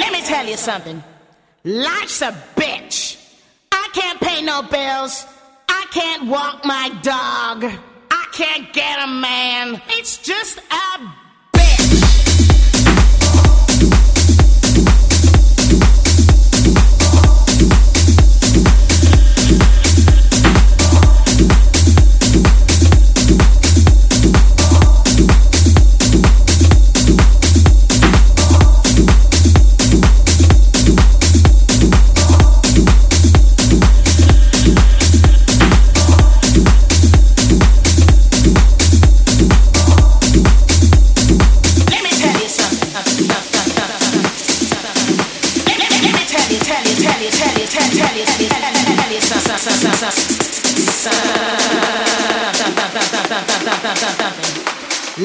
Let me tell you something. Life's a bitch. I can't pay no bills. I can't walk my dog. I can't get a man. It's just a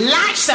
Life's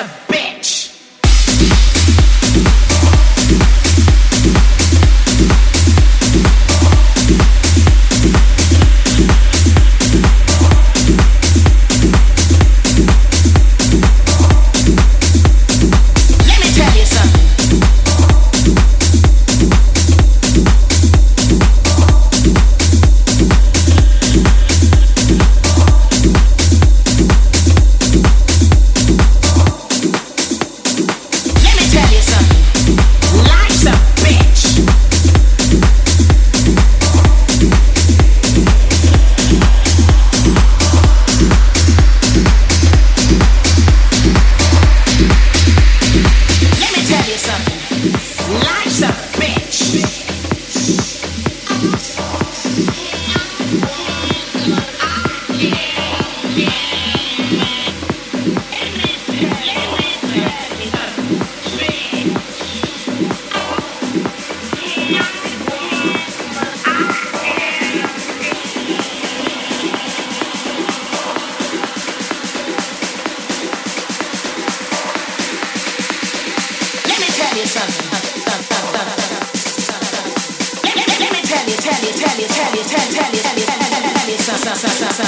tell you, tell you, tell you, tell you, tell tell you, tell you, tell you, tell you some- some- some- some-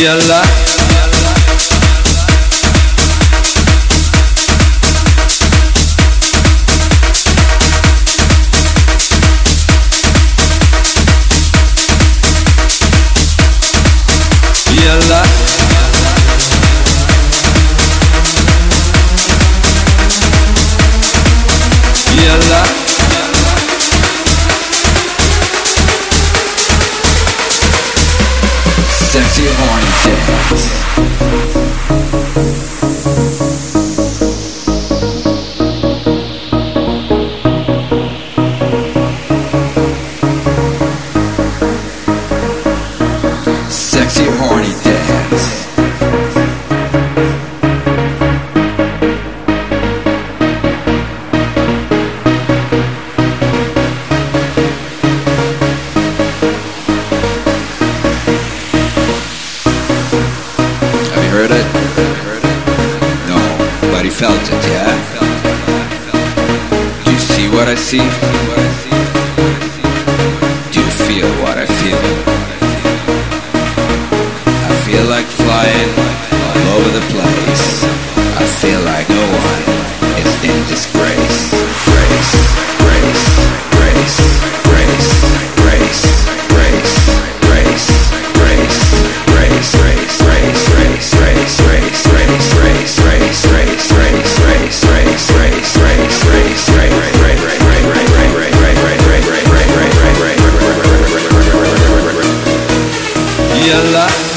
Yeah, realize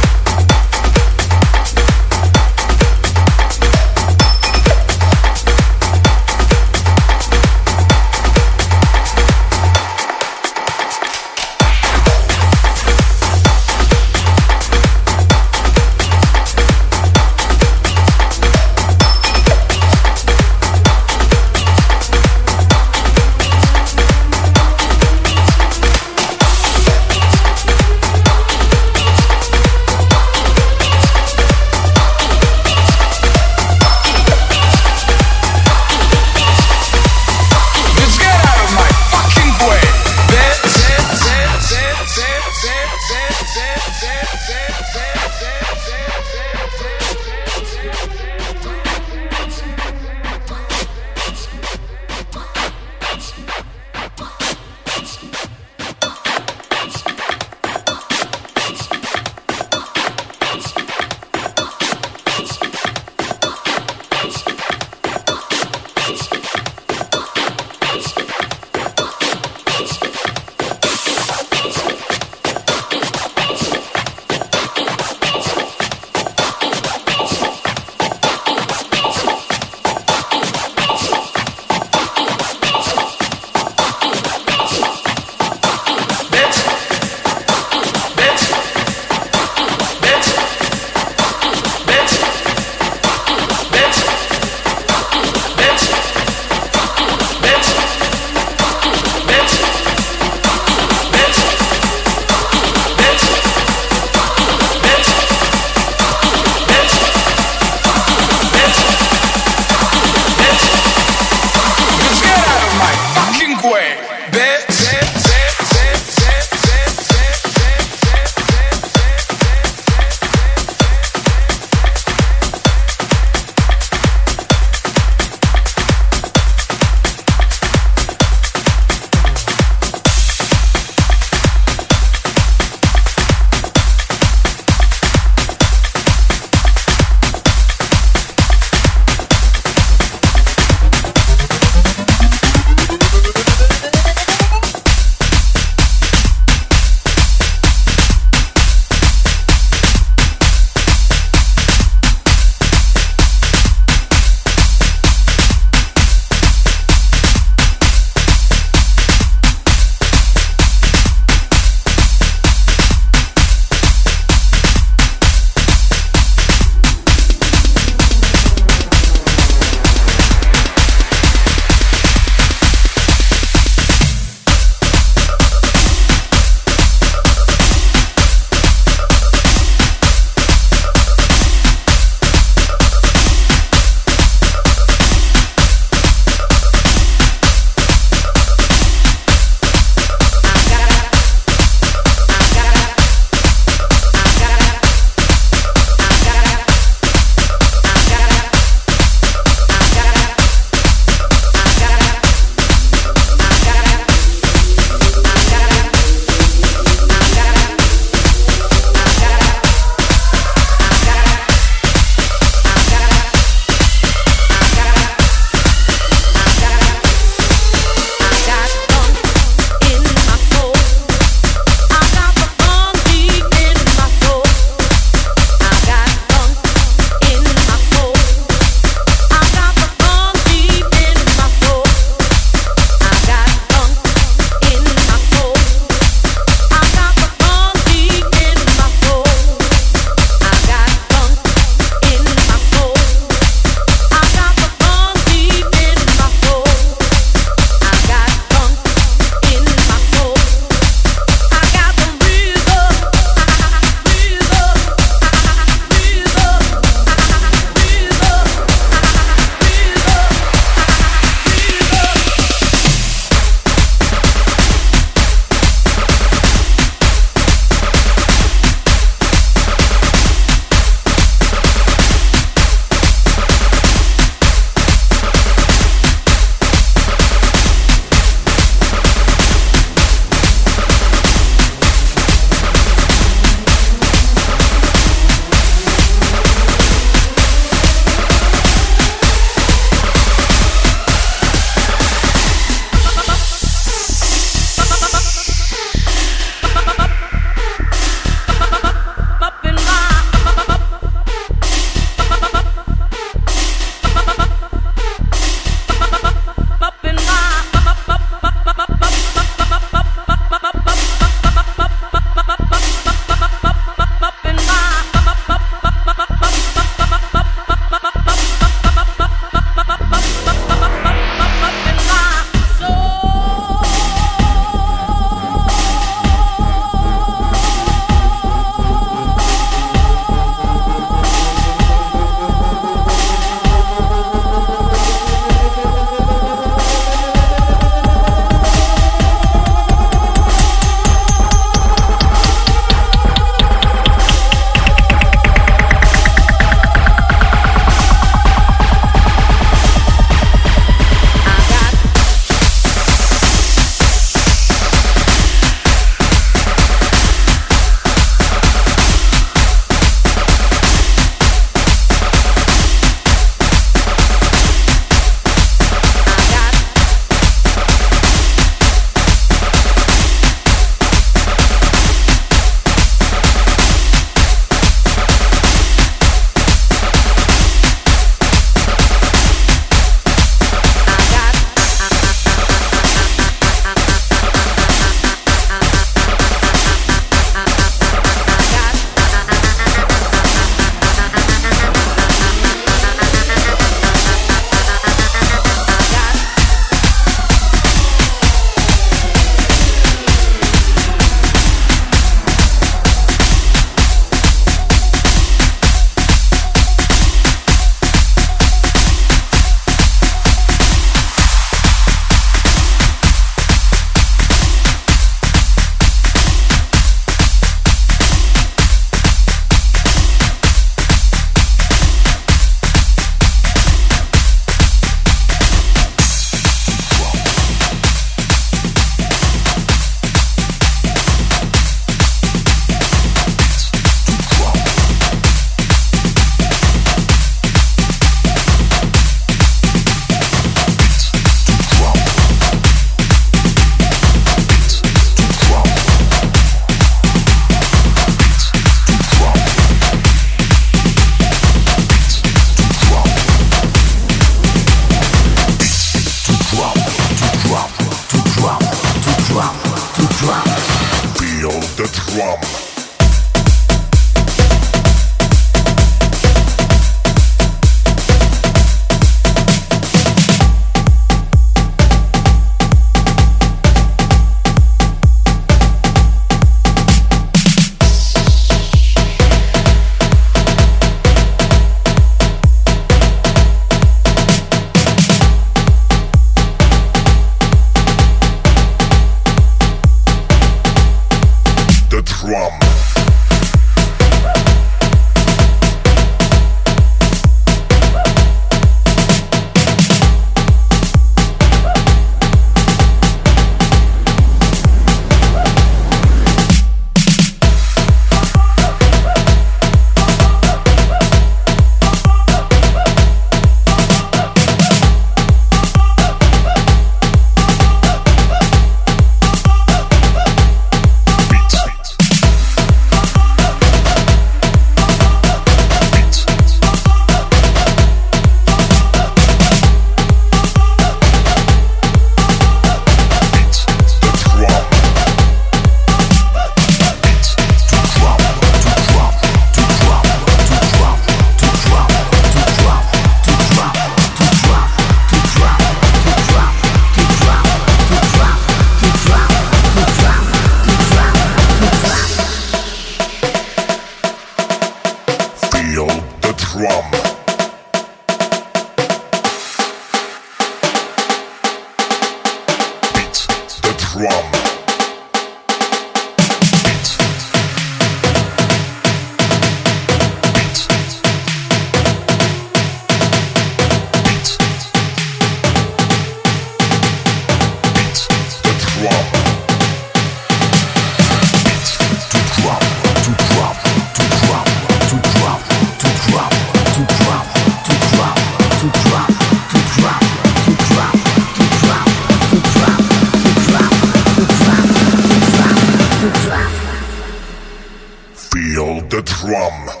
Beat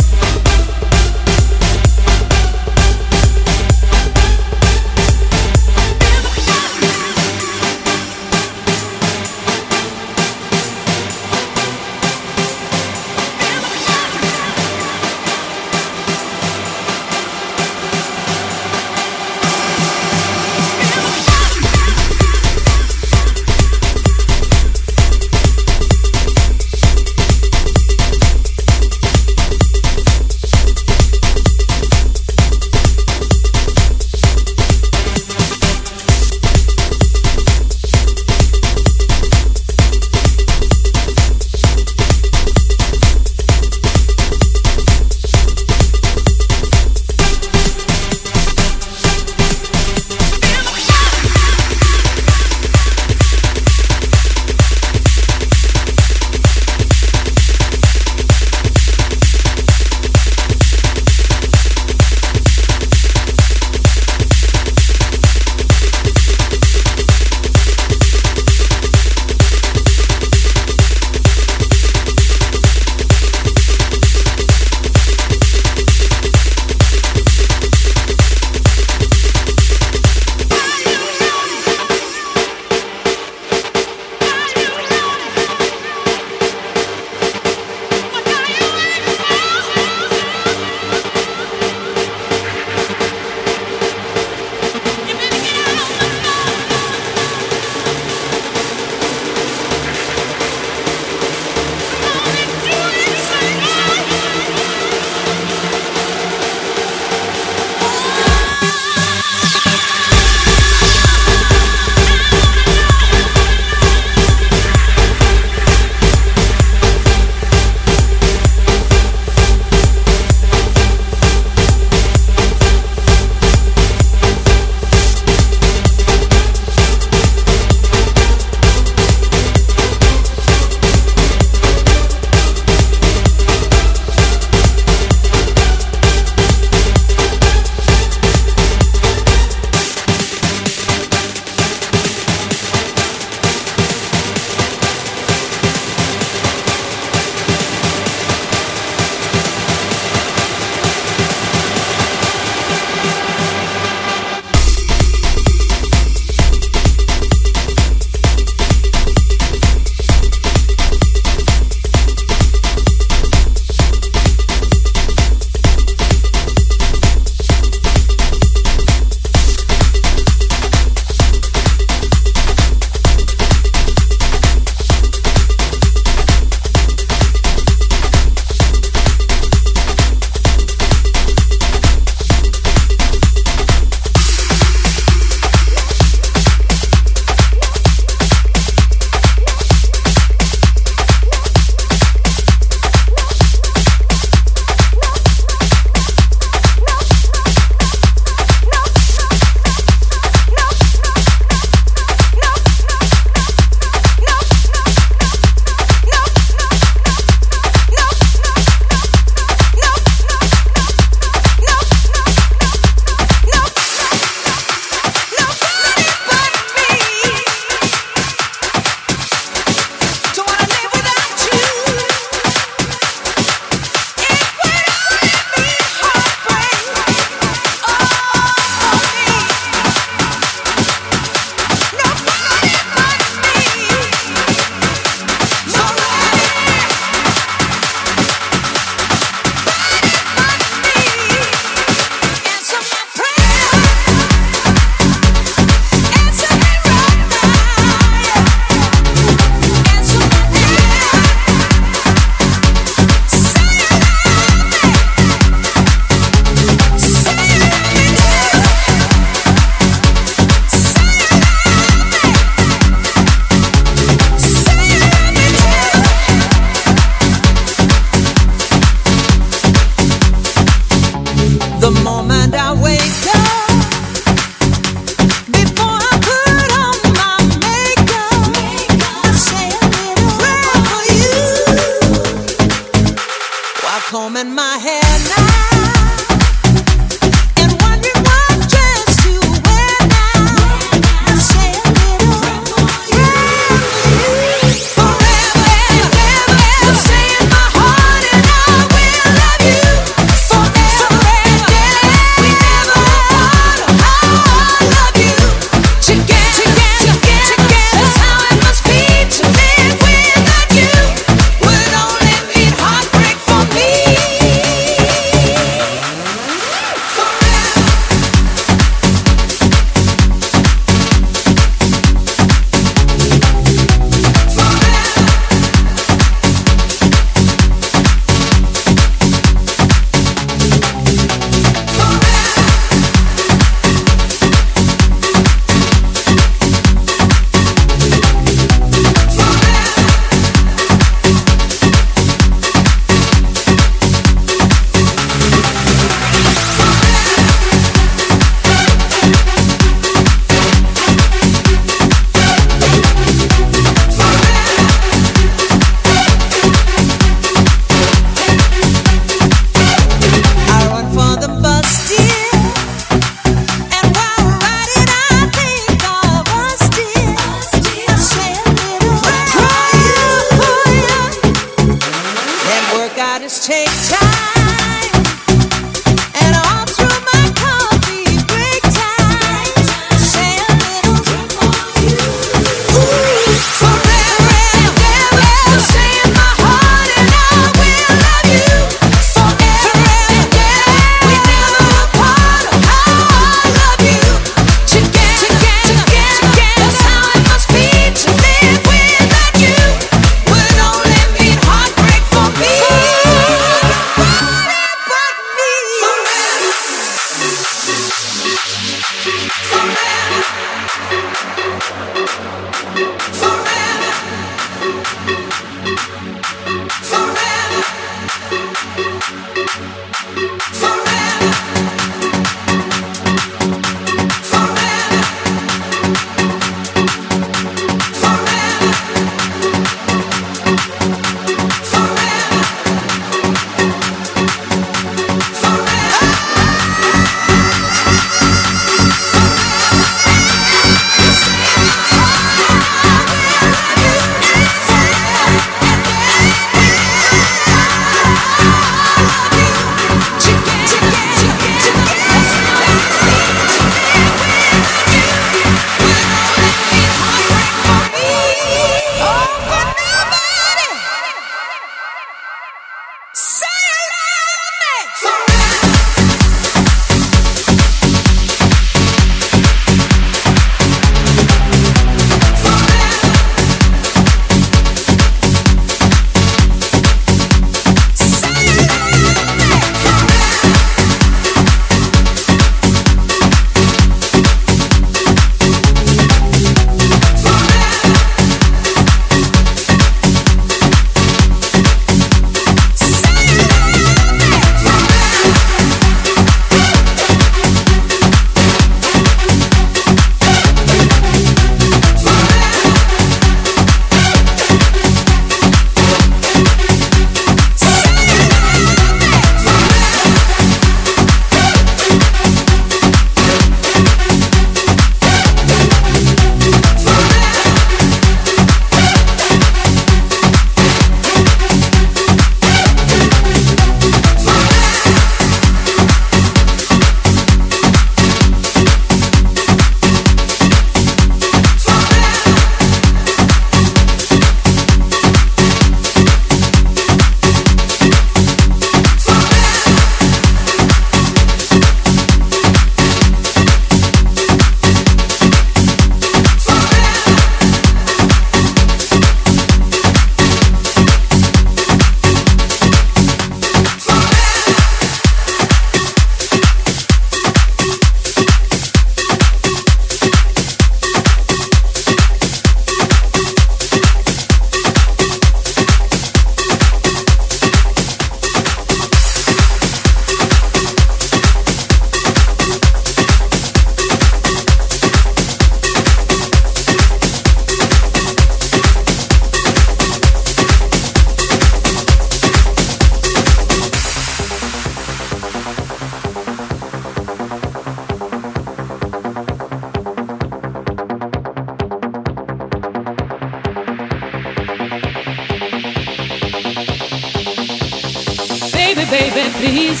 baby, please.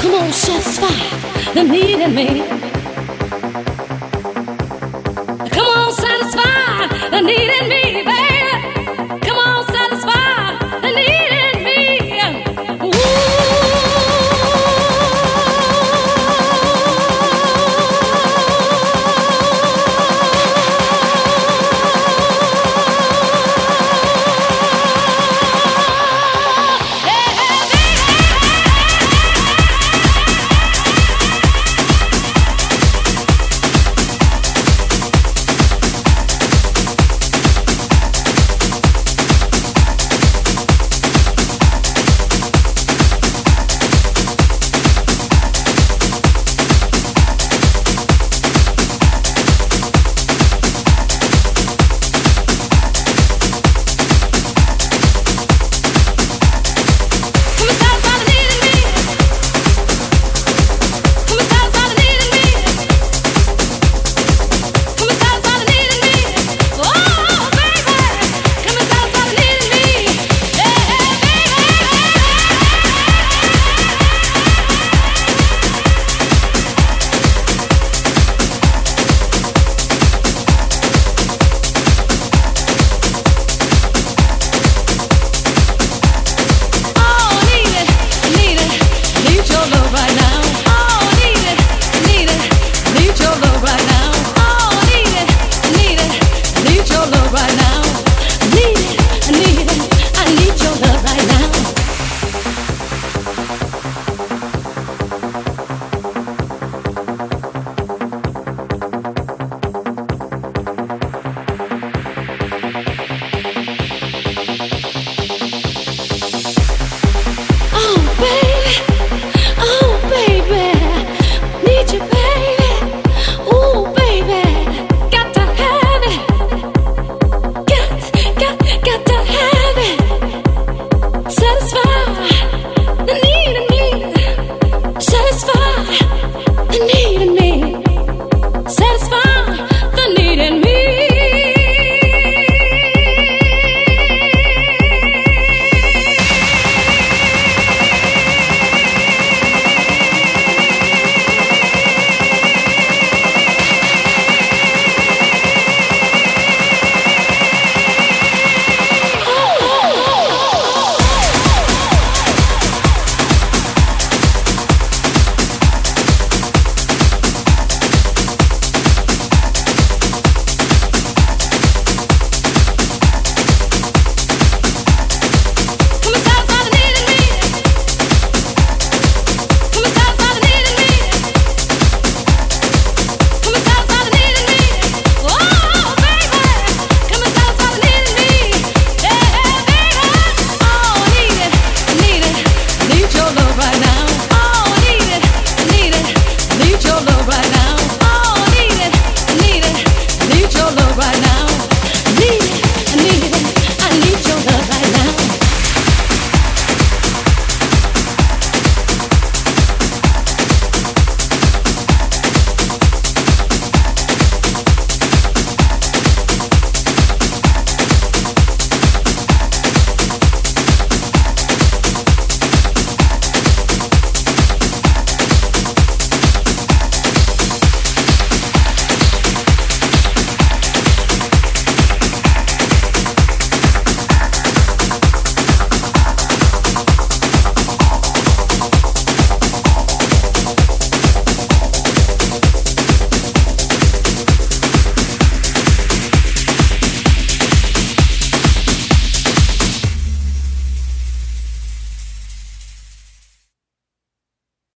Come on, satisfy the need in me. Come on, satisfy the need in now.